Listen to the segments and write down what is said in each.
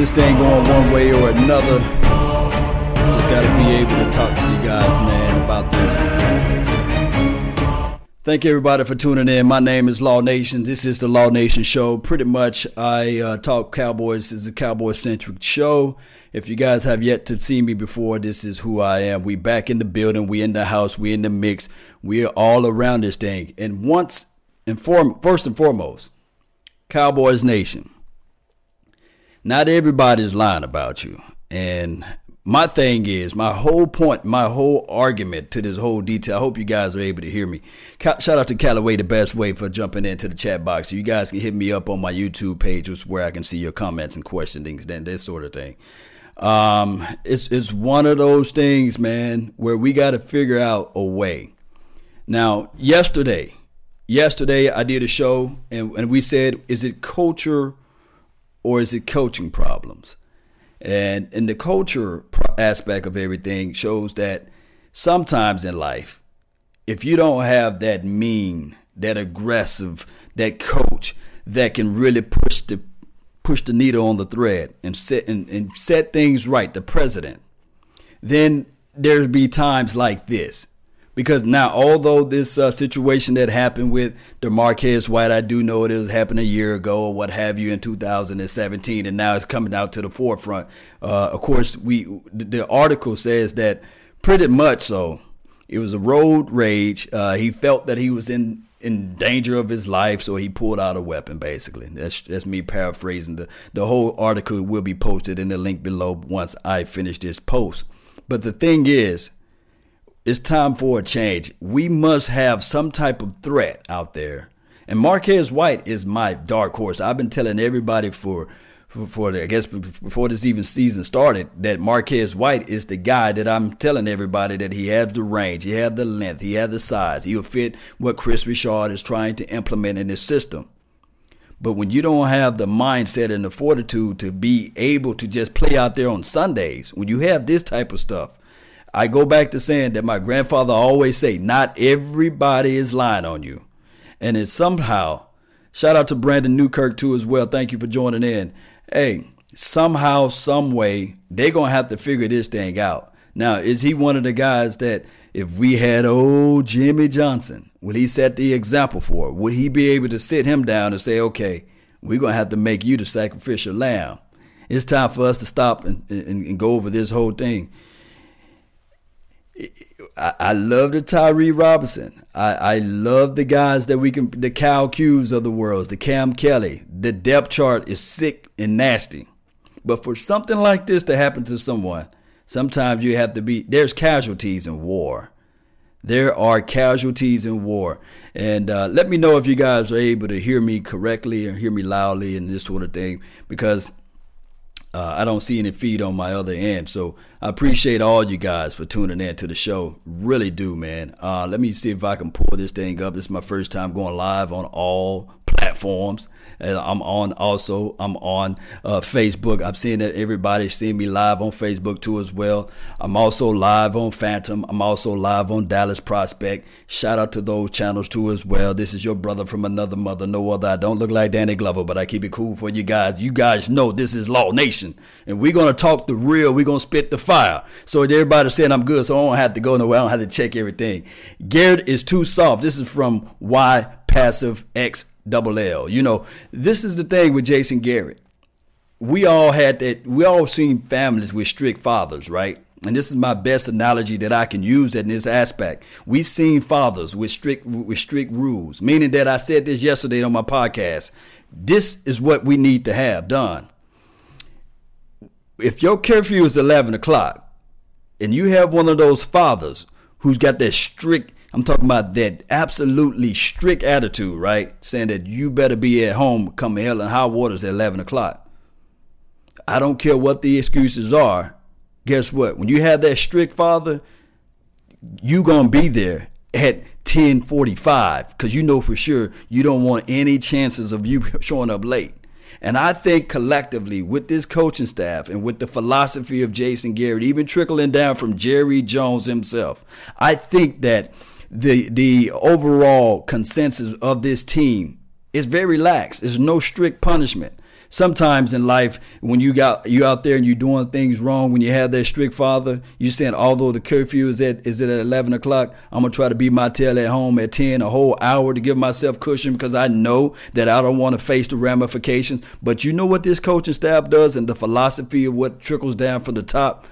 this thing going one way or another. Just gotta be able to talk to you guys, man, about this. Thank you everybody for tuning in. My name is Law Nation. This is the Law Nation Show. Pretty much, I uh, talk Cowboys. It's a Cowboy centric show. If you guys have yet to see me before, this is who I am. We back in the building. We in the house. We in the mix. We are all around this thing. And once and form, first and foremost, Cowboys Nation. Not everybody's lying about you. And my thing is, my whole point, my whole argument to this whole detail. I hope you guys are able to hear me. Shout out to Callaway, the best way for jumping into the chat box. You guys can hit me up on my YouTube page, which is where I can see your comments and questionings, then this sort of thing. Um, it's it's one of those things, man, where we got to figure out a way. Now, yesterday, yesterday I did a show, and, and we said, is it culture or is it coaching problems? And in the culture aspect of everything shows that sometimes in life, if you don't have that mean, that aggressive, that coach that can really push the push the needle on the thread and set and, and set things right, the president, then there's be times like this because now although this uh, situation that happened with Demarcus White, I do know it has happened a year ago or what have you in 2017, and now it's coming out to the forefront. Uh, of course, we the article says that pretty much so. It was a road rage. Uh, he felt that he was in in danger of his life, so he pulled out a weapon. Basically, that's that's me paraphrasing. the The whole article will be posted in the link below once I finish this post. But the thing is it's time for a change. We must have some type of threat out there. And Marquez White is my dark horse. I've been telling everybody for, for, the, I guess before this even season started that Marquez White is the guy that I'm telling everybody that he has the range, he has the length, he has the size. He'll fit what Kris Richard is trying to implement in his system. But when you don't have the mindset and the fortitude to be able to just play out there on Sundays, when you have this type of stuff, I go back to saying that my grandfather always say, not everybody is lying on you. And it's somehow, shout out to Brandon Newkirk too as well. Thank you for joining in. Hey, somehow, some way, they're gonna have to figure this thing out. Now, is he one of the guys that if we had old Jimmy Johnson, will he set the example for? It? Would he be able to sit him down and say, okay, we're gonna have to make you the sacrificial lamb? It's time for us to stop and, and, and go over this whole thing. I, love the Tyree Robinson. I, I love the guys that we can, the Cal Q's of the world, the Cam Kelly. The depth chart is sick and nasty. But for something like this to happen to someone, sometimes you have to be, there's casualties in war. There are casualties in war. And uh, let me know if you guys are able to hear me correctly or hear me loudly and this sort of thing because uh, I don't see any feed on my other end. So I appreciate all you guys for tuning in to the show. Really do, man. Uh, let me see if I can pull this thing up. This is my first time going live on all platforms. I'm on also. I'm on uh, Facebook. I'm seeing that everybody's seeing me live on Facebook too as well. I'm also live on Phantom. I'm also live on Dallas Prospect. Shout out to those channels too as well. This is your brother from another mother, no other. I don't look like Danny Glover, but I keep it cool for you guys. You guys know this is Law Nation, and we're gonna talk the real. We're gonna spit the fire. So everybody saying I'm good, so I don't have to go nowhere. I don't have to check everything. Garrett is too soft. This is from Y Passive X double L. You know, this is the thing with Jason Garrett. We all had that. We all seen families with strict fathers, right? And this is my best analogy that I can use in this aspect. We seen fathers with strict with strict rules, meaning that I said this yesterday on my podcast. This is what we need to have done. If your curfew is eleven o'clock, and you have one of those fathers who's got that strict I'm talking about that absolutely strict attitude, right? Saying that you better be at home come hell and high waters at 11 o'clock. I don't care what the excuses are. Guess what? When you have that strict father, you gonna be there at 1045 because you know for sure you don't want any chances of you showing up late. And I think collectively with this coaching staff and with the philosophy of Jason Garrett, even trickling down from Jerry Jones himself, I think that the the overall consensus of this team is very lax. There's no strict punishment. sometimes in life when you got you out there and you're doing things wrong when you have that strict father you saying although the curfew is at is at 11 o'clock i'm gonna try to be my tail at home at 10 a whole hour to give myself cushion because i know that i don't want to face the ramifications but you know what this coaching staff does and the philosophy of what trickles down from the top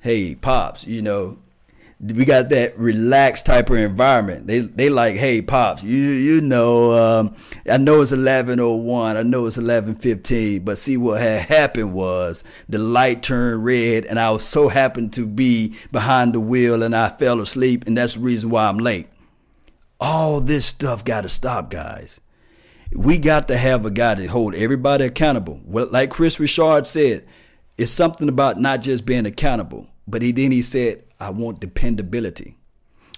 hey pops you know we got that relaxed type of environment. They they like, hey pops, you you know, um, I know it's eleven oh one, I know it's eleven fifteen, but see what had happened was the light turned red, and I was so happened to be behind the wheel, and I fell asleep, and that's the reason why I'm late. All this stuff got to stop, guys. We got to have a guy to hold everybody accountable. Well, like Kris Richard said, it's something about not just being accountable, but he then he said I want dependability.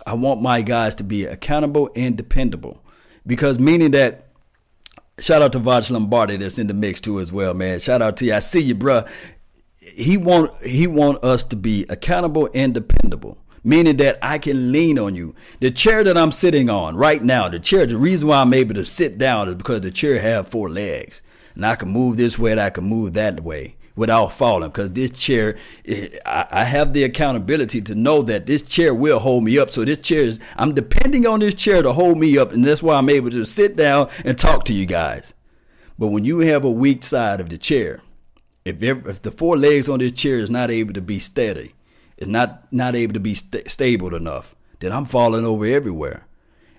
I want my guys to be accountable and dependable. Because meaning that shout out to Voch Lombardi that's in the mix too as well, man. Shout out to you. I see you, bruh. He want he want us to be accountable and dependable. Meaning that I can lean on you. The chair that I'm sitting on right now, the chair, the reason why I'm able to sit down is because the chair have four legs. And I can move this way and I can move that way without falling. Because this chair I, have the accountability to know that this chair will hold me up. So this chair is i'm depending on this chair to hold me up and that's why i'm able to sit down and talk to you guys. But when you have a weak side of the chair if, if the four legs on this chair is not able to be steady is not not able to be st- stable enough then i'm falling over everywhere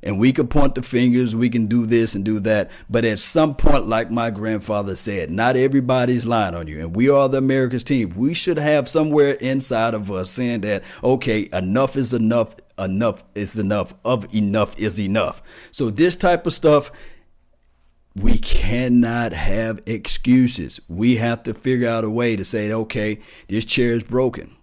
and we can point the fingers, we can do this and do that. But at some point, like my grandfather said, not everybody's lying on you. And we are the America's team. We should have somewhere inside of us saying that, okay, enough is enough, enough is enough, of enough is enough. So this type of stuff, we cannot have excuses. We have to figure out a way to say, okay, this chair is broken.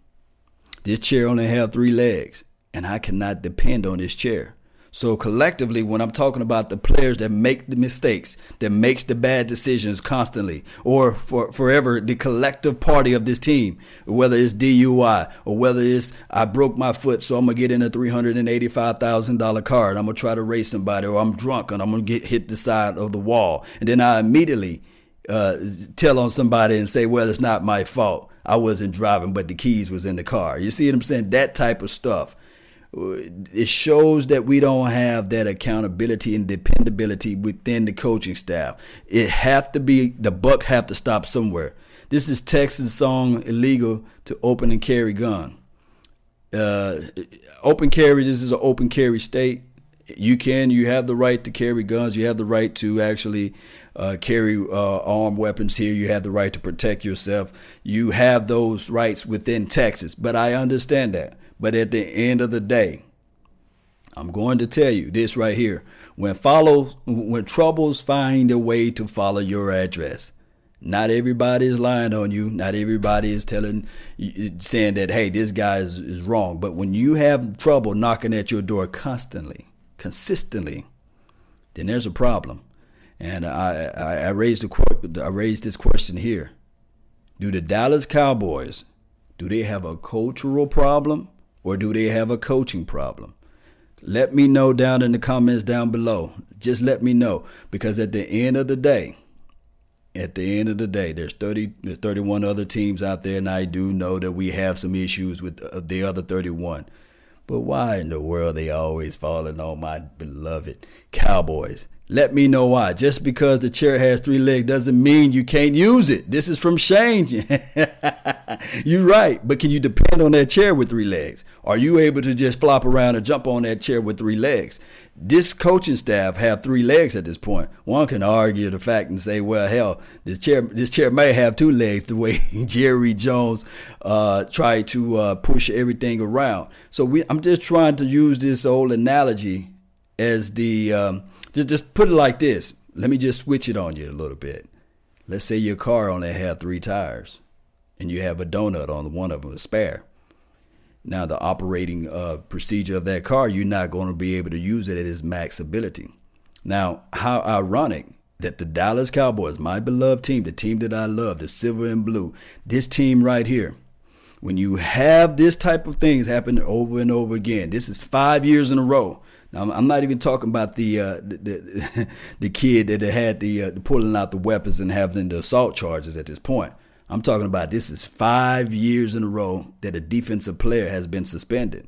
This chair only have three legs, and I cannot depend on this chair. So collectively, when I'm talking about the players that make the mistakes, that makes the bad decisions constantly, or for forever, the collective party of this team, whether it's DUI or whether it's I broke my foot, so I'm gonna get in a three hundred and eighty-five thousand dollar car and I'm gonna try to race somebody, or I'm drunk and I'm gonna get hit the side of the wall, and then I immediately uh, tell on somebody and say, well, it's not my fault. I wasn't driving, but the keys was in the car. You see what I'm saying? That type of stuff it shows that we don't have that accountability and dependability within the coaching staff. It have to be the buck have to stop somewhere. This is Texas song illegal to open and carry gun. Uh, open carry. This is an open carry state. You can. You have the right to carry guns. You have the right to actually uh, carry uh, armed weapons here. You have the right to protect yourself. You have those rights within Texas. But I understand that. But at the end of the day, I'm going to tell you this right here. When follow when troubles find a way to follow your address. Not everybody is lying on you. Not everybody is telling saying that hey, this guy is, is wrong. But when you have trouble knocking at your door constantly, consistently, then there's a problem. And I, I, I raised I raised this question here. Do the Dallas Cowboys do they have a cultural problem or do they have a coaching problem? Let me know down in the comments down below. Just let me know because at the end of the day, at the end of the day, there's 30, there's 31 other teams out there, and I do know that we have some issues with uh, the other 31. But why in the world they always falling on my beloved Cowboys? Let me know why. Just because the chair has three legs doesn't mean you can't use it. This is from Shane. You're right, but can you depend on that chair with three legs? Are you able to just flop around and jump on that chair with three legs? This coaching staff have three legs at this point. One can argue the fact and say, well, hell, this chair this chair may have two legs the way Jerry Jones uh, tried to uh, push everything around. So we, I'm just trying to use this old analogy as the um, just just put it like this. Let me just switch it on you a little bit. Let's say your car only had three tires, and you have a donut on one of them, a spare. Now the operating uh, procedure of that car, you're not going to be able to use it at its max ability. Now, how ironic that the Dallas Cowboys, my beloved team, the team that I love, the silver and blue, this team right here, when you have this type of things happen over and over again, this is five years in a row Now, I'm not even talking about the uh, the, the, the, kid that had the, uh, the pulling out the weapons and having the assault charges at this point. I'm talking about this is five years in a row that a defensive player has been suspended.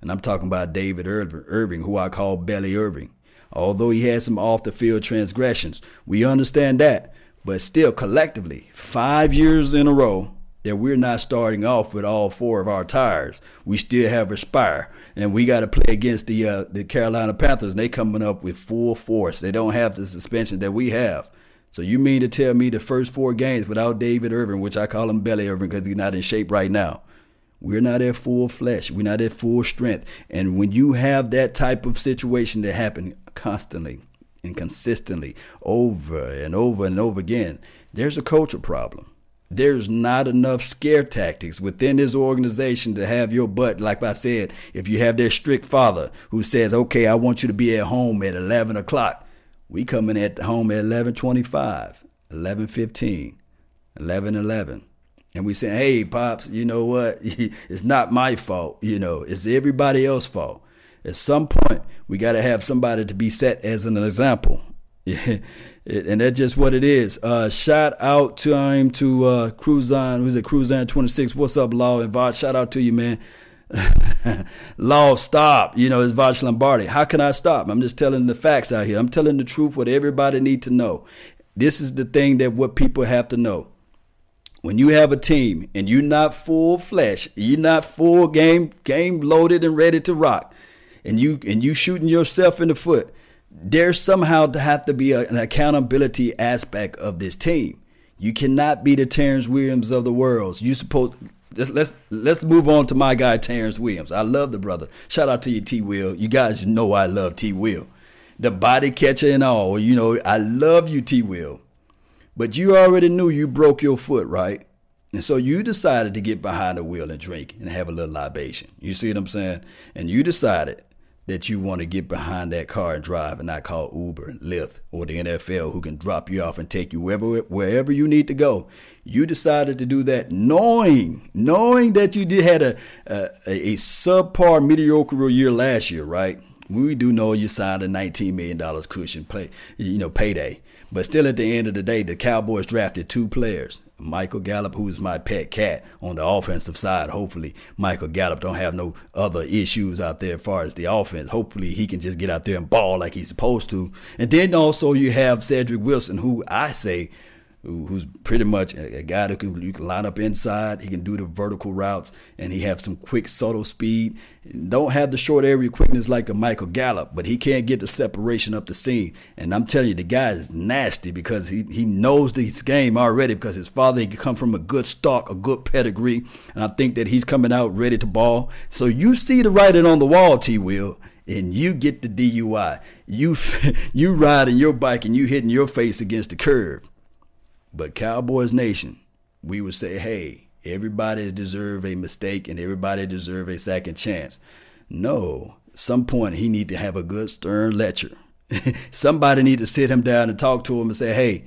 And I'm talking about David Irving, who I call Belly Irving. Although he had some off the field transgressions, we understand that. But still, collectively, five years in a row that we're not starting off with all four of our tires. We still have Aspire, and we got to play against the uh, the Carolina Panthers. And they coming up with full force. They don't have the suspension that we have. So you mean to tell me the first four games without David Irving, which I call him Belly Irving because he's not in shape right now, we're not at full flesh. We're not at full strength. And when you have that type of situation that happen constantly and consistently over and over and over again, there's a culture problem. There's not enough scare tactics within this organization to have your butt, like I said, if you have that strict father who says, okay, I want you to be at home at 11 o'clock. We coming at home at 11.25, 11.15, 11.11. And we say, hey, Pops, you know what? it's not my fault. You know, it's everybody else's fault. At some point, we got to have somebody to be set as an example. and that's just what it is. Uh, shout out to him to uh, Cruzan. Who's it? Cruzan 26. What's up, Law and Vod? Shout out to you, man. Law, stop. You know, it's Vach Lombardi. How can I stop? I'm just telling the facts out here. I'm telling the truth, what everybody need to know. This is the thing that what people have to know when you have a team and you're not full flesh, you're not full game game loaded and ready to rock, and you and you shooting yourself in the foot, there's somehow to have to be a, an accountability aspect of this team. You cannot be the Terrance Williams of the world. You supposed let's let's let's move on to my guy Terrance Williams. I love the brother. Shout out to you, T. Will. You guys know I love T. Will, the body catcher and all. You know I love you, T. Will. But you already knew you broke your foot, right? And so you decided to get behind the wheel and drink and have a little libation. You see what I'm saying? And you decided that you want to get behind that car and drive and not call Uber and Lyft or the NFL who can drop you off and take you wherever wherever you need to go. You decided to do that knowing knowing that you did had a a, a subpar mediocre year last year, right? We do know you signed a $19 million cushion play, you know, payday. But still, at the end of the day, the Cowboys drafted two players. Michael Gallup, who's my pet cat on the offensive side. Hopefully, Michael Gallup don't have no other issues out there as far as the offense. Hopefully, he can just get out there and ball like he's supposed to. And then also you have Cedric Wilson, who I say who's pretty much a, guy that can you can line up inside. He can do the vertical routes, and he have some quick, subtle speed. Don't have the short area quickness like the Michael Gallup, but he can't get the separation up the seam. And I'm telling you, the guy is nasty because he he knows this game already because his father he come from a good stock, a good pedigree, and I think that he's coming out ready to ball. So you see the writing on the wall, T. Will and you get the DUI. You you riding your bike and you hitting your face against the curb. But Cowboys Nation, we would say, hey, everybody deserve a mistake and everybody deserve a second chance. No, some point he need to have a good stern lecture. Somebody need to sit him down and talk to him and say, hey,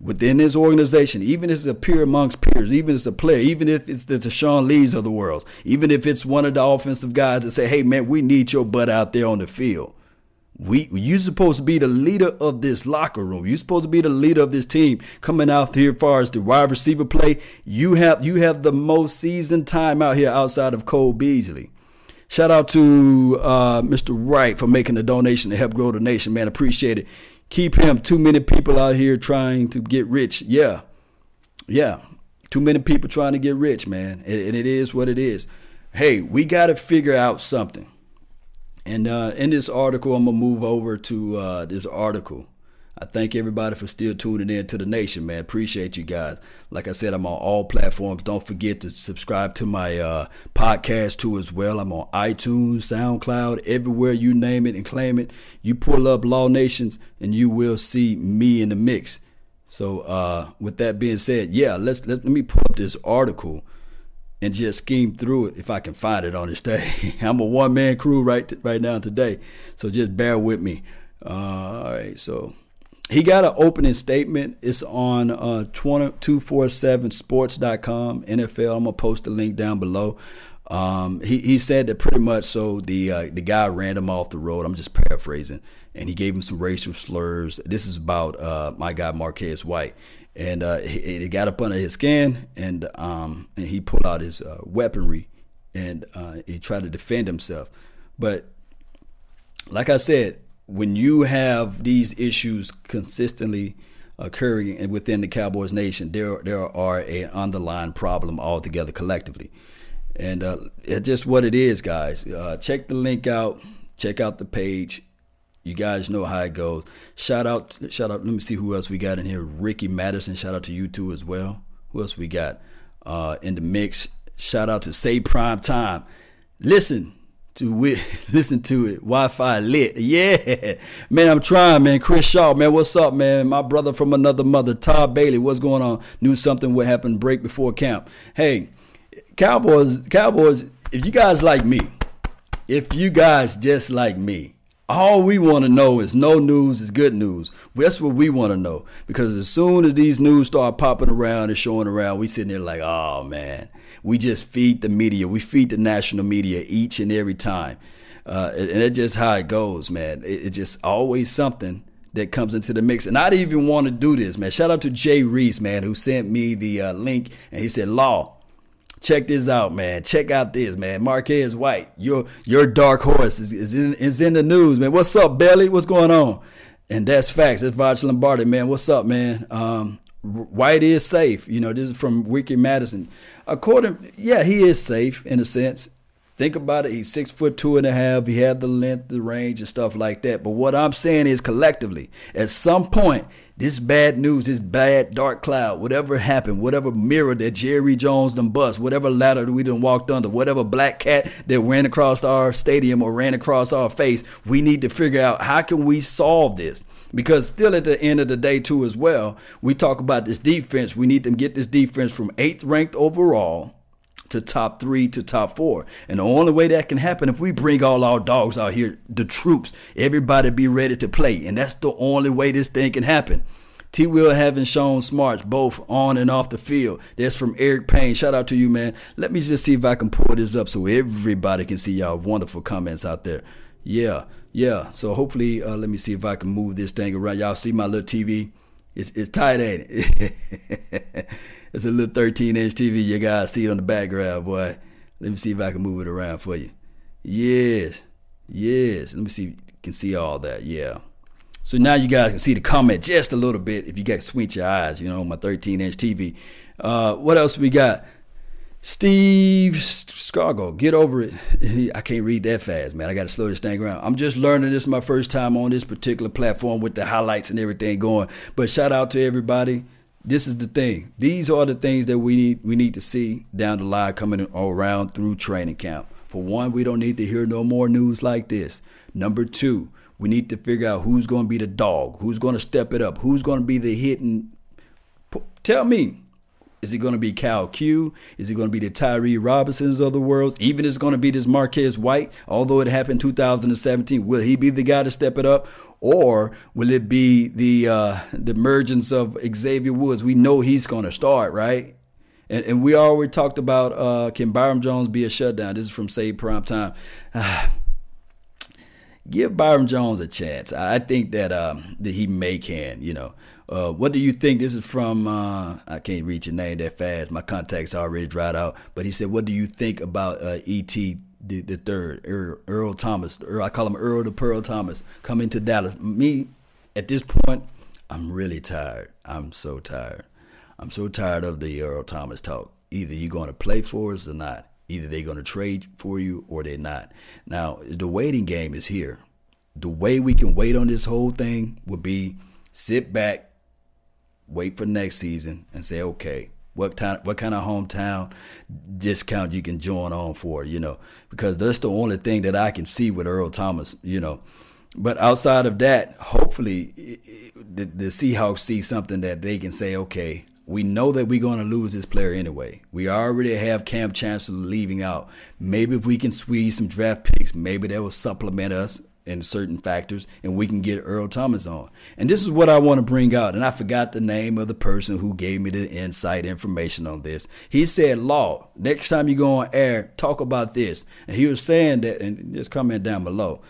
within this organization, even if it's a peer amongst peers, even if it's a player, even if it's the Sean Lees of the world, even if it's one of the offensive guys that say, hey man, we need your butt out there on the field. We you supposed to be the leader of this locker room. You're supposed to be the leader of this team coming out here far as the wide receiver play. You have you have the most seasoned time out here outside of Cole Beasley. Shout out to uh, Mr. Wright for making the donation to help grow the nation, man. Appreciate it. Keep him. Too many people out here trying to get rich. Yeah. Yeah. Too many people trying to get rich, man. And, and it is what it is. Hey, we got to figure out something. And uh, in this article, I'm gonna move over to uh, this article. I thank everybody for still tuning in to the nation, man. Appreciate you guys. Like I said, I'm on all platforms. Don't forget to subscribe to my uh, podcast too as well. I'm on iTunes, SoundCloud, everywhere you name it and claim it. You pull up Law Nations, and you will see me in the mix. So, uh, with that being said, yeah, let's let, let me pull up this article and just scheme through it if I can find it on this day. I'm a one man crew right right now today, so just bear with me. Uh, all right, so he got an opening statement. It's on uh, 247sports.com, NFL. I'm going to post the link down below. Um, he, he said that pretty much so the uh, the guy ran him off the road. I'm just paraphrasing, and he gave him some racial slurs. This is about uh, my guy Marquez White, and uh, he, got up under his skin, and um, and he pulled out his uh, weaponry, and uh, he tried to defend himself. But like I said, when you have these issues consistently occurring within the Cowboys nation, there there are an underlying problem altogether collectively. And uh, it's just what it is, guys. Uh, check the link out. Check out the page. You guys know how it goes. Shout out, shout out. Let me see who else we got in here. Ricky Madison. Shout out to you too as well. Who else we got uh, in the mix? Shout out to Say Prime Time. Listen to it. Listen to it. Wi-Fi lit. Yeah, man. I'm trying, man. Chris Shaw, man. What's up, man? My brother from another mother, Todd Bailey. What's going on? Knew something would happen. Break before camp. Hey Cowboys, Cowboys, if you guys like me, if you guys just like me, all we want to know is no news is good news. That's what we want to know. Because as soon as these news start popping around and showing around, we sitting there like, oh man, we just feed the media. We feed the national media each and every time. Uh, and it's just how it goes, man. It's it just always something that comes into the mix. And I didn't even want to do this, man. Shout out to Jay Reese, man, who sent me the uh, link and he said, Law, Check this out, man. Check out this, man. Marquez White, your your dark horse is, is in is in the news, man. What's up, Belly? What's going on? And that's facts. That's Vaj Lombardi, man. What's up, man? Um, White is safe. You know, this is from Ricky Madison. According, yeah, he is safe in a sense. Think about it. He's six foot two and a half. He had the length, the range, and stuff like that. But what I'm saying is, collectively, at some point, this bad news, this bad dark cloud, whatever happened, whatever mirror that Jerry Jones done bust, whatever ladder that we done walked under, whatever black cat that ran across our stadium or ran across our face, we need to figure out how can we solve this. Because still at the end of the day, too, as well, we talk about this defense. We need to get this defense from eighth ranked overall to top three to top four. And the only way that can happen if we bring all our dogs out here, the troops, everybody be ready to play. And that's the only way this thing can happen. T Will having shown smarts both on and off the field. That's from Eric Payne. Shout out to you, man. Let me just see if I can pull this up so everybody can see y'all wonderful comments out there. Yeah, yeah. So hopefully, uh, let me see if I can move this thing around. Y'all see my little TV? It's it's tight, ain't it? It's a little 13 inch TV. You guys see it on the background, boy. Let me see if I can move it around for you. Yes, yes. Let me see you can see all that. Yeah. So now you guys can see the comment just a little bit if you got squint your eyes, you know, my 13 inch TV. Uh, what else we got? Steve Scargo, get over it. I can't read that fast, man. I got to slow this thing around. I'm just learning. This is my first time on this particular platform with the highlights and everything going. But shout out to everybody this is the thing. These are the things that we need we need to see down the line coming around through training camp. For one, we don't need to hear no more news like this. Number two, we need to figure out who's going to be the dog, who's going to step it up, who's going to be the hitting. Tell me, is it going to be Cal Q? Is it going to be the Tyree Robinsons of the world? Even is going to be this Marquez White, although it happened 2017. Will he be the guy to step it up? Or will it be the uh, the emergence of Xavier Woods? We know he's going to start, right? And, and we already talked about uh, can Byron Jones be a shutdown? This is from Save Prime Time. give Byron Jones a chance. I think that um, that he may can. You know, uh, what do you think? This is from uh, I can't read your name that fast. My contacts already dried out. But he said, "What do you think about uh, ET the, the third Earl, Earl Thomas? Earl, I call him Earl the Pearl Thomas coming to Dallas. Me at this point, I'm really tired. I'm so tired. I'm so tired of the Earl Thomas talk. Either you're going to play for us or not. Either they're going to trade for you or they're not. Now, the waiting game is here. The way we can wait on this whole thing would be sit back, wait for next season, and say, okay, what kind what kind of hometown discount you can join on for, you know, because that's the only thing that I can see with Earl Thomas, you know. But outside of that, hopefully the, the Seahawks see something that they can say, okay, we know that we're going to lose this player anyway. We already have Kam Chancellor leaving out. Maybe if we can squeeze some draft picks, maybe that will supplement us and certain factors, and we can get Earl Thomas on. And this is what I want to bring out. And I forgot the name of the person who gave me the insight information on this. He said, Law, next time you go on air, talk about this. And he was saying that, and just comment down below.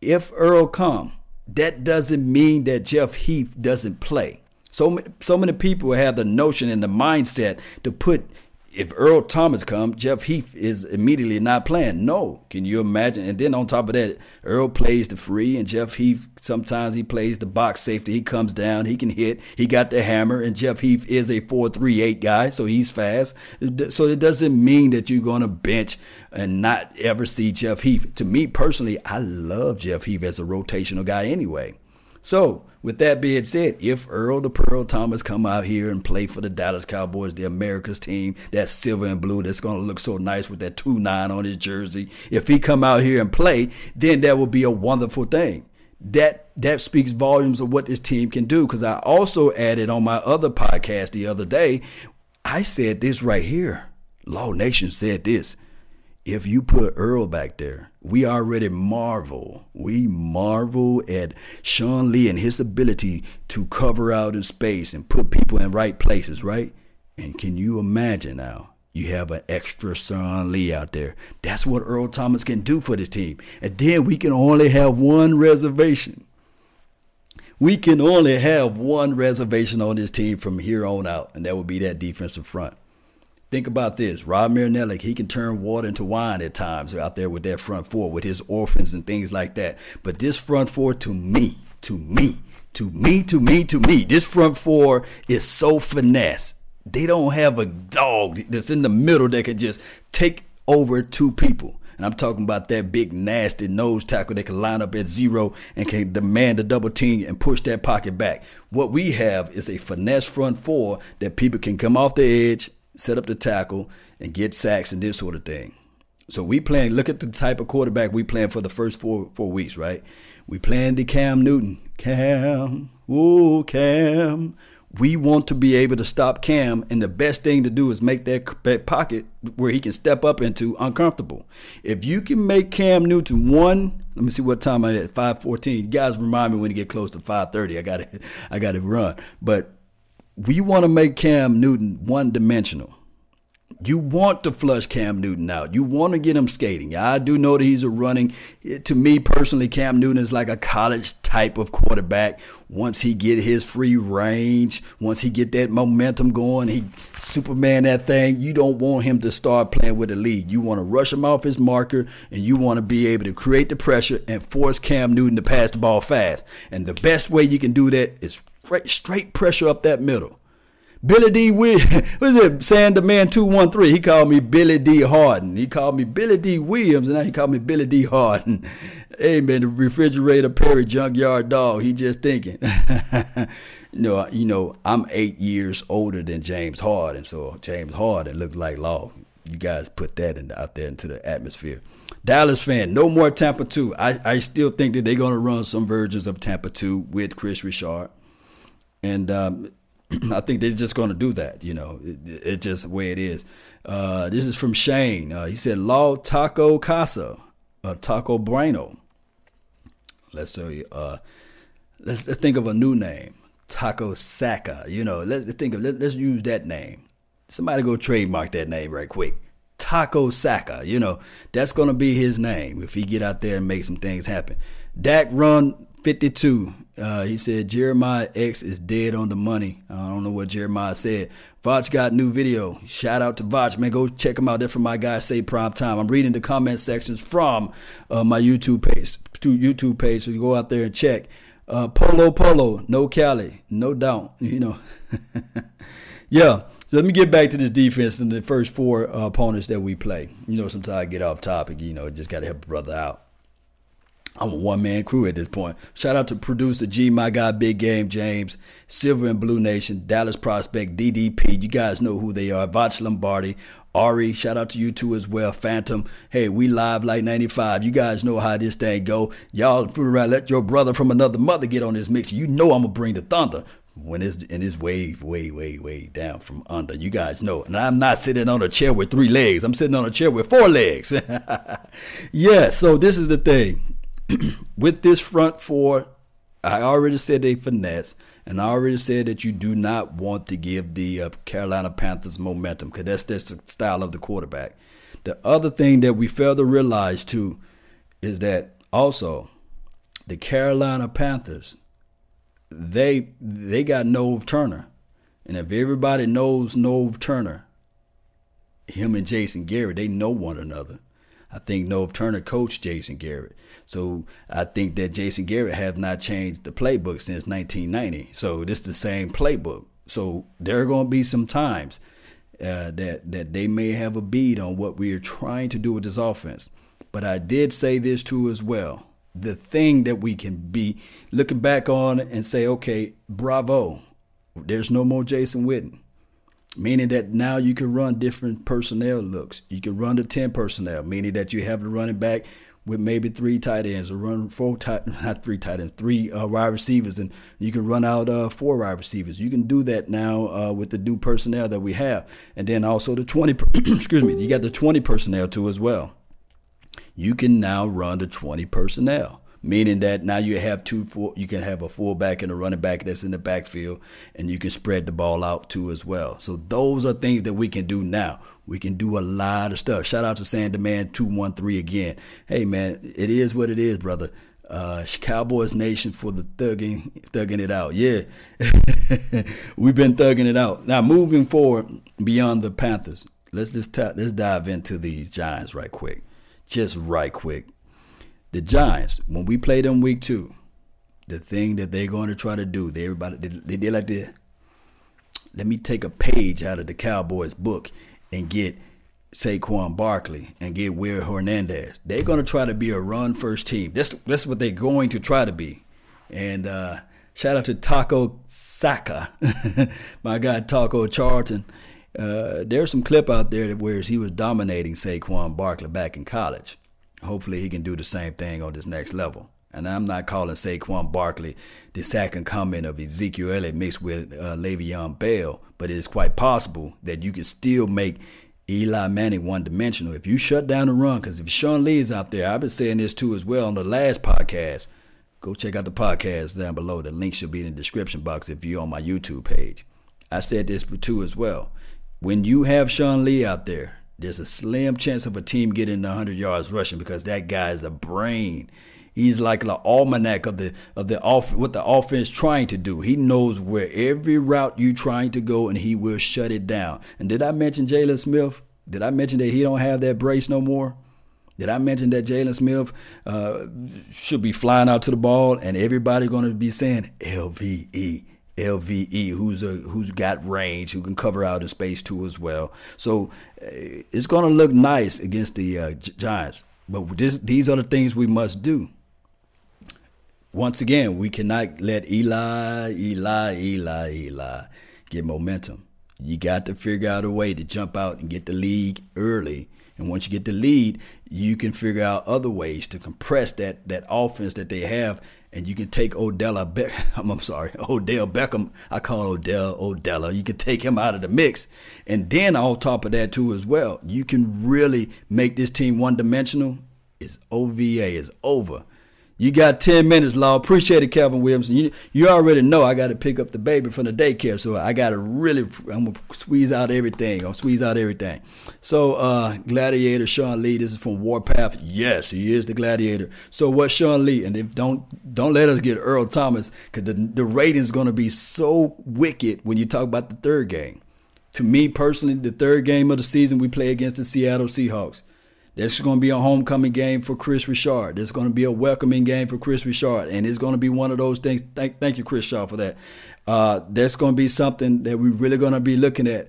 If Earl come, that doesn't mean that Jeff Heath doesn't play. So, so many people have the notion and the mindset to put if Earl Thomas comes, Jeff Heath is immediately not playing. No, can you imagine? And then on top of that, Earl plays the free, and Jeff Heath sometimes he plays the box safety. He comes down, he can hit, he got the hammer, and Jeff Heath is a four three eight guy, so he's fast. So it doesn't mean that you're going to bench and not ever see Jeff Heath. To me personally, I love Jeff Heath as a rotational guy anyway. So, with that being said, if Earl the Pearl Thomas come out here and play for the Dallas Cowboys, the America's team, that silver and blue that's going to look so nice with that 2-9 on his jersey, if he come out here and play, then that would be a wonderful thing. That that speaks volumes of what this team can do cuz I also added on my other podcast the other day, I said this right here. Law Nation said this if you put Earl back there, we already marvel. We marvel at Sean Lee and his ability to cover out in space and put people in right places, right? And can you imagine now? You have an extra Sean Lee out there. That's what Earl Thomas can do for this team. And then we can only have one reservation. We can only have one reservation on this team from here on out, and that would be that defensive front. Think about this. Rod Marinelli, he can turn water into wine at times out there with that front four, with his orphans and things like that. But this front four, to me, to me, to me, to me, to me, this front four is so finesse. They don't have a dog that's in the middle that can just take over two people. And I'm talking about that big, nasty nose tackle that can line up at zero and can demand a double team and push that pocket back. What we have is a finesse front four that people can come off the edge set up the tackle, and get sacks and this sort of thing. So we playing. Look at the type of quarterback we playing for the first four four weeks, right? We playing the Cam Newton. Cam, ooh, Cam. We want to be able to stop Cam, and the best thing to do is make that pocket where he can step up into uncomfortable. If you can make Cam Newton one, let me see what time I at five fourteen. You guys remind me when you get close to five thirty. I got to I got to run, but we want to make Cam Newton one dimensional. You want to flush Cam Newton out. You want to get him skating. I do know that he's a running. To me personally, Cam Newton is like a college type of quarterback. Once he get his free range, once he get that momentum going, he Superman that thing. You don't want him to start playing with the lead. You want to rush him off his marker, and you want to be able to create the pressure and force Cam Newton to pass the ball fast. And the best way you can do that is straight pressure up that middle. Billy Dee Williams, what is it? Sander Man 213. He called me Billy D. Harden. He called me Billy Dee Williams, and now he called me Billy D. Harden. hey, man, the refrigerator Perry junkyard dog. He just thinking. you know, you know, I'm eight years older than James Harden, so James Harden looked like law. You guys put that in, out there into the atmosphere. Dallas fan, no more Tampa 2. I, I still think that they're going to run some versions of Tampa 2 with Kris Richard. And um, I think they're just going to do that. You know, it, it's just the way it is. Uh, this is from Shane. Uh, he said, "Law Taco Casa, uh, Taco Bueno." Let's say, uh, let's let's think of a new name, Taco Saka. You know, let's think of let, let's use that name. Somebody go trademark that name right quick. Taco Saka. You know, that's gonna be his name if he get out there and make some things happen. Dak run 52. Uh, he said Jeremiah X is dead on the money. I don't know what Jeremiah said. Vach got new video. Shout out to Vach, man. Go check him out. There from my guy Say Prime Time. I'm reading the comment sections from uh, my YouTube page. YouTube page, so you go out there and check. Uh, Polo Polo, no Cali, no doubt. You know, yeah. So let me get back to this defense and the first four uh, opponents that we play. You know, sometimes I get off topic. You know, just got to help a brother out. I'm a one man crew at this point. Shout out to producer G, my guy, Big Game James, Silver and Blue Nation, Dallas Prospect, DDP. You guys know who they are. Vach Lombardi, Ari, shout out to you too as well. Phantom, hey, we live like 95. You guys know how this thing go. Y'all fool around, let your brother from another mother get on this mix. You know I'm gonna bring the thunder when it's in this wave, way, way, way down from under. You guys know. And I'm not sitting on a chair with three legs. I'm sitting on a chair with four legs. yeah, so this is the thing with this front four, I already said they finesse, and I already said that you do not want to give the uh, Carolina Panthers momentum because that's that's the style of the quarterback. The other thing that we fail to realize too is that also the Carolina Panthers they they got Norv Turner, and if everybody knows Norv Turner, him and Jason Garrett, they know one another. I think Norv Turner coached Jason Garrett. So I think that Jason Garrett have not changed the playbook since 1990. So this is the same playbook. So there are going to be some times uh, that that they may have a bead on what we are trying to do with this offense. But I did say this too as well. The thing that we can be looking back on and say, okay, bravo, there's no more Jason Witten meaning that now you can run different personnel looks. You can run the 10 personnel, meaning that you have the running back with maybe three tight ends or run four tight, not three tight ends, three uh, wide receivers, and you can run out uh, four wide receivers. You can do that now uh, with the new personnel that we have, and then also the 20. excuse me, you got the 20 personnel too as well. You can now run the 20 personnel meaning that now you have two full, you can have a fullback and a running back that's in the backfield, and you can spread the ball out too as well. So those are things that we can do now. We can do a lot of stuff. Shout out to Sand Demand two one three again. Hey man, it is what it is, brother. Uh, Cowboys Nation for the thugging, thugging it out. Yeah, we've been thugging it out. Now moving forward beyond the Panthers, let's just t- let's dive into these Giants right quick, just right quick. The Giants, when we play them week two, the thing that they're going to try to do, they everybody they, they did like this. Let me take a page out of the Cowboys book and get Saquon Barkley and get Will Hernandez. They're going to try to be a run first team. That's that's what they're going to try to be. And uh, shout out to Taco Saka, my guy Taco Charlton. Uh, there's some clip out there where he was dominating Saquon Barkley back in college. Hopefully, he can do the same thing on this next level. And I'm not calling Saquon Barkley the second coming of Ezekiel Elliott mixed with uh, Le'Veon Bell, but it is quite possible that you can still make Eli Manning one dimensional if you shut down the run. Because if Sean Lee is out there, I've been saying this too as well on the last podcast. Go check out the podcast down below. The link should be in the description box if you're on my YouTube page. I said this for two as well. When you have Sean Lee out there, there's a slim chance of a team getting 100 yards rushing because that guy is a brain. He's like the almanac of the of the off what the offense trying to do. He knows where every route you trying to go, and he will shut it down. And did I mention Jaylon Smith? Did I mention that he don't have that brace no more? Did I mention that Jaylon Smith uh, should be flying out to the ball, and everybody going to be saying LVE, LVE, who's a who's got range, who can cover out in space too as well. So uh, it's going to look nice against the uh, Giants. But this, these are the things we must do. Once again, we cannot let Eli, Eli, Eli, Eli get momentum. You got to figure out a way to jump out and get the lead early. And once you get the lead, you can figure out other ways to compress that that offense that they have and you can take Odell Be- I'm sorry, Odell Beckham. I call Odell Odella. You can take him out of the mix, and then on top of that too as well, you can really make this team one dimensional. It's OVA is over. You got 10 minutes, Law. Appreciate it, Calvin Williamson. You, you already know I got to pick up the baby from the daycare, so I got to really, I'm going to squeeze out everything. I'll squeeze out everything. So, uh, Gladiator Sean Lee, this is from Warpath. Yes, he is the Gladiator. So, what Sean Lee, and if don't don't let us get Earl Thomas, because the, the rating's going to be so wicked when you talk about the third game. To me personally, the third game of the season, we play against the Seattle Seahawks. This is going to be a homecoming game for Kris Richard. This is going to be a welcoming game for Kris Richard, and it's going to be one of those things. Thank, thank you, Chris Shaw, for that. Uh, that's going to be something that we're really going to be looking at.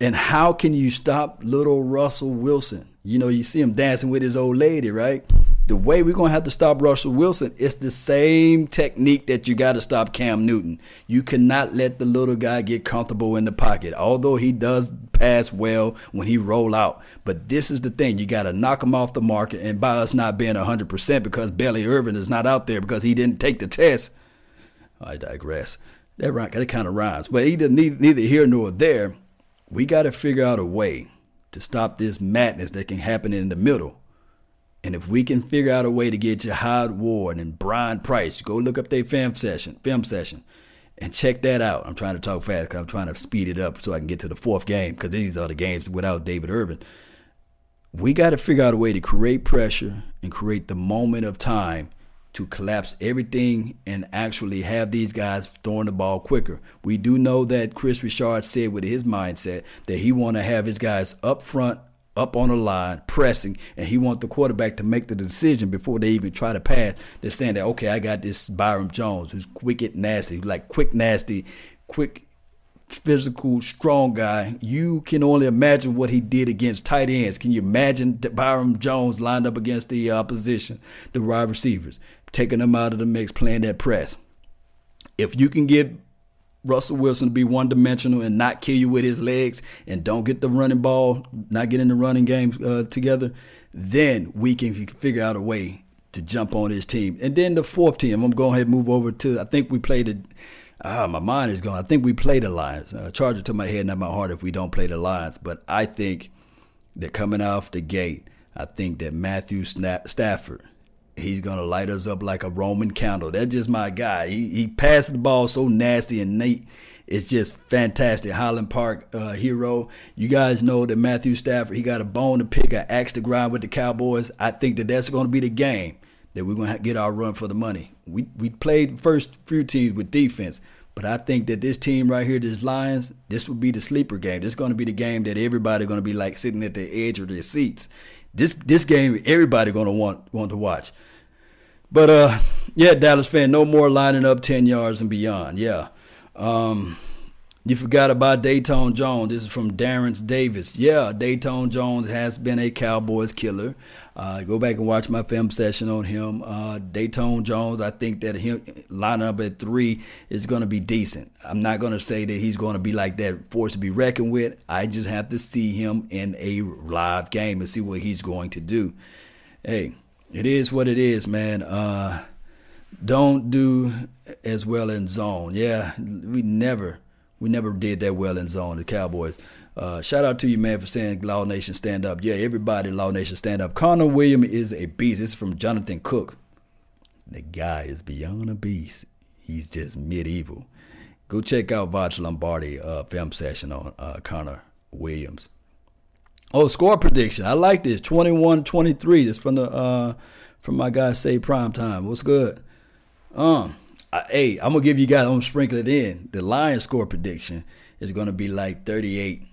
And how can you stop little Russell Wilson? You know, you see him dancing with his old lady, right? The way we're going to have to stop Russell Wilson is the same technique that you got to stop Cam Newton. You cannot let the little guy get comfortable in the pocket, although he does pass well when he roll out. But this is the thing. You got to knock him off the market. And by us not being 100% because Belly Irvin is not out there because he didn't take the test. I digress. That, that kind of rhymes. But either neither here nor there, we got to figure out a way to stop this madness that can happen in the middle And if we can figure out a way to get Jihad Ward and Brian Price, go look up their film session, film session, and check that out. I'm trying to talk fast because I'm trying to speed it up so I can get to the fourth game because these are the games without David Irving. We got to figure out a way to create pressure and create the moment of time to collapse everything and actually have these guys throwing the ball quicker. We do know that Kris Richard said with his mindset that he want to have his guys up front, up on the line, pressing, and he wants the quarterback to make the decision before they even try to pass. They're saying that okay, I got this Byron Jones who's quick and nasty, like quick nasty, quick physical, strong guy. You can only imagine what he did against tight ends. Can you imagine Byron Jones lined up against the opposition, the wide receivers? taking them out of the mix, playing that press. If you can get Russell Wilson to be one dimensional and not kill you with his legs and don't get the running ball, not get in the running game uh, together, then we can figure out a way to jump on his team. And then the fourth team, I'm going and move over to, I think we played it. Ah, my mind is gone. I think we play the Lions. Uh, charge it to my head, not my heart if we don't play the Lions. But I think they're coming off the gate. I think that Matthew Stafford he's gonna light us up like a Roman candle. That's just my guy. He he passes the ball so nasty and neat. It's just fantastic. Highland Park uh, hero. You guys know that Matthew Stafford. He got a bone to pick, an axe to grind with the Cowboys. I think that that's going to be the game that we're going to get our run for the money. We we played first few teams with defense, but I think that this team right here, this Lions, this will be the sleeper game. This is going to be the game that everybody going to be like sitting at the edge of their seats. This this game, everybody going to want want to watch. But uh, yeah, Dallas fan, no more lining up ten yards and beyond. Yeah. Um, you forgot about Datone Jones. This is from Darren Davis. Yeah, Datone Jones has been a Cowboys killer. Uh, go back and watch my film session on him. Uh, Datone Jones, I think that him lining up at three is going to be decent. I'm not going to say that he's going to be like that force to be reckoned with. I just have to see him in a live game and see what he's going to do. Hey, it is what it is, man. Uh, don't do as well in zone. Yeah, we never we never did that well in zone. The Cowboys. Uh, shout out to you, man, for saying Law Nation stand up. Yeah, everybody, Law Nation stand up. Connor Williams is a beast. This is from Jonathan Cook. The guy is beyond a beast. He's just medieval. Go check out Voch Lombardi uh, film session on uh, Connor Williams. Oh, score prediction. I like this. 21-23. This from the uh from my guy Say Prime Time. What's good? Um, I, hey, I'm gonna give you guys. I'm gonna sprinkle it in. The Lions score prediction is gonna be like 38,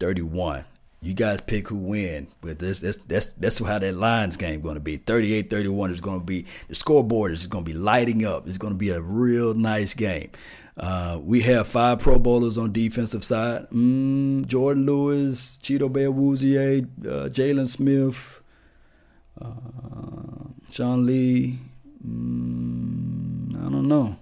31. You guys pick who win, but this, that's that's that's how that Lions game to be. 38-31 is to be the scoreboard is to be lighting up. It's to be a real nice game. Uh, we have five Pro Bowlers on defensive side. Mm, Jourdan Lewis, Chido Awuzie, uh, Jaylon Smith, uh, Sean Lee. Mm, I don't know.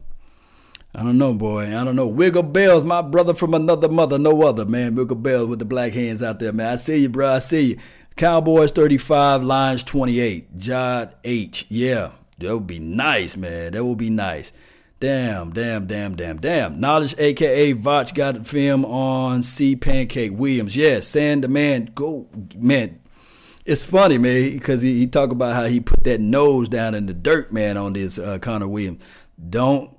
I don't know, boy. I don't know. Wiggle Bells, my brother from another mother, no other, man. Wiggle Bells with the black hands out there, man. I see you, bro. I see you. Cowboys 35, Lions 28. Jod H. Yeah, that would be nice, man. That would be nice. Damn, damn, damn, damn, damn. Knowledge, aka Voch, got a film on C Pancake Williams. Yeah, saying the man, go, man. It's funny, man, because he, he talk about how he put that nose down in the dirt, man, on this uh, Connor Williams. Don't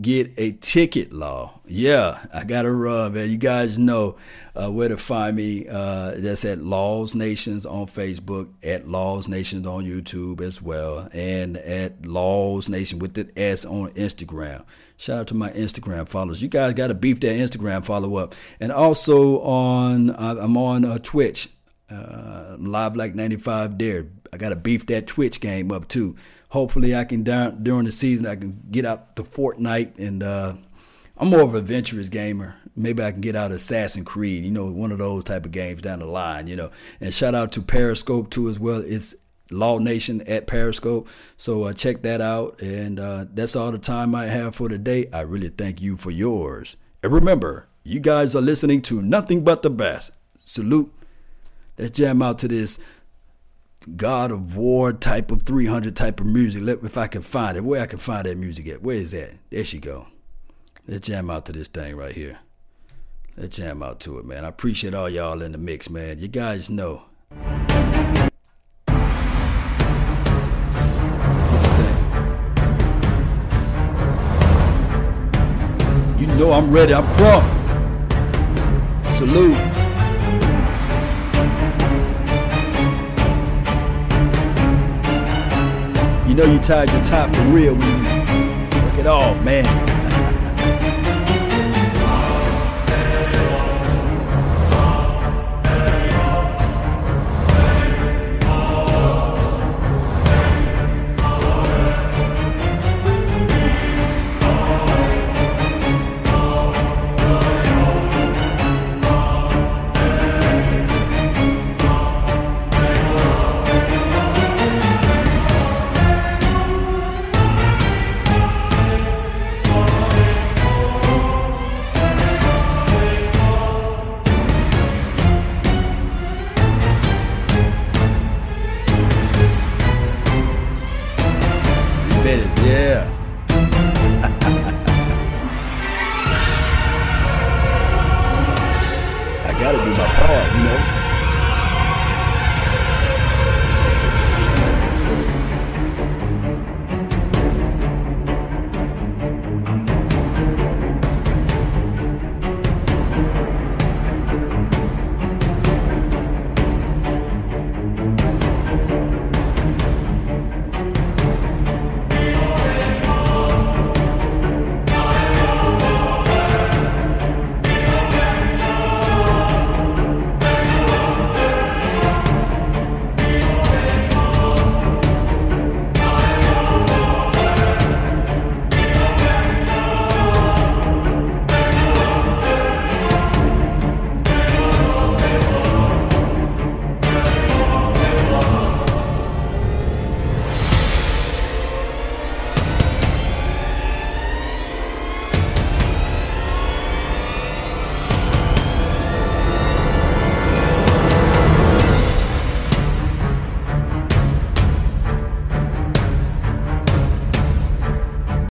get a ticket law. Yeah, I got to rub, man. You guys know uh, where to find me. Uh, that's at Laws Nations on Facebook, at Laws Nations on YouTube as well, and at Laws Nation with the S on Instagram. Shout out to my Instagram followers. You guys got to beef that Instagram follow up, and also on I'm on uh, Twitch, uh, Live Like 95 there. I got to beef that Twitch game up too hopefully I can during the season I can get out the Fortnite and uh, I'm more of an adventurous gamer. Maybe I can get out Assassin's Creed, you know, one of those type of games down the line, you know. And shout out to Periscope too as well. It's Law Nation at Periscope. So uh, check that out. And uh, that's all the time I have for today. I really thank you for yours. And remember, you guys are listening to nothing but the best. Salute. Let's jam out to this God of War type of 300 type of music. Let if I can find it, where I can find that music at? Where is that? There she go. Let's jam out to this thing right here. Let's jam out to it, man. I appreciate all y'all in the mix, man. You guys know. You know I'm ready. I'm prompt. Salute. Know you tied your tie for real when look at all, man. gotta be my part, you know.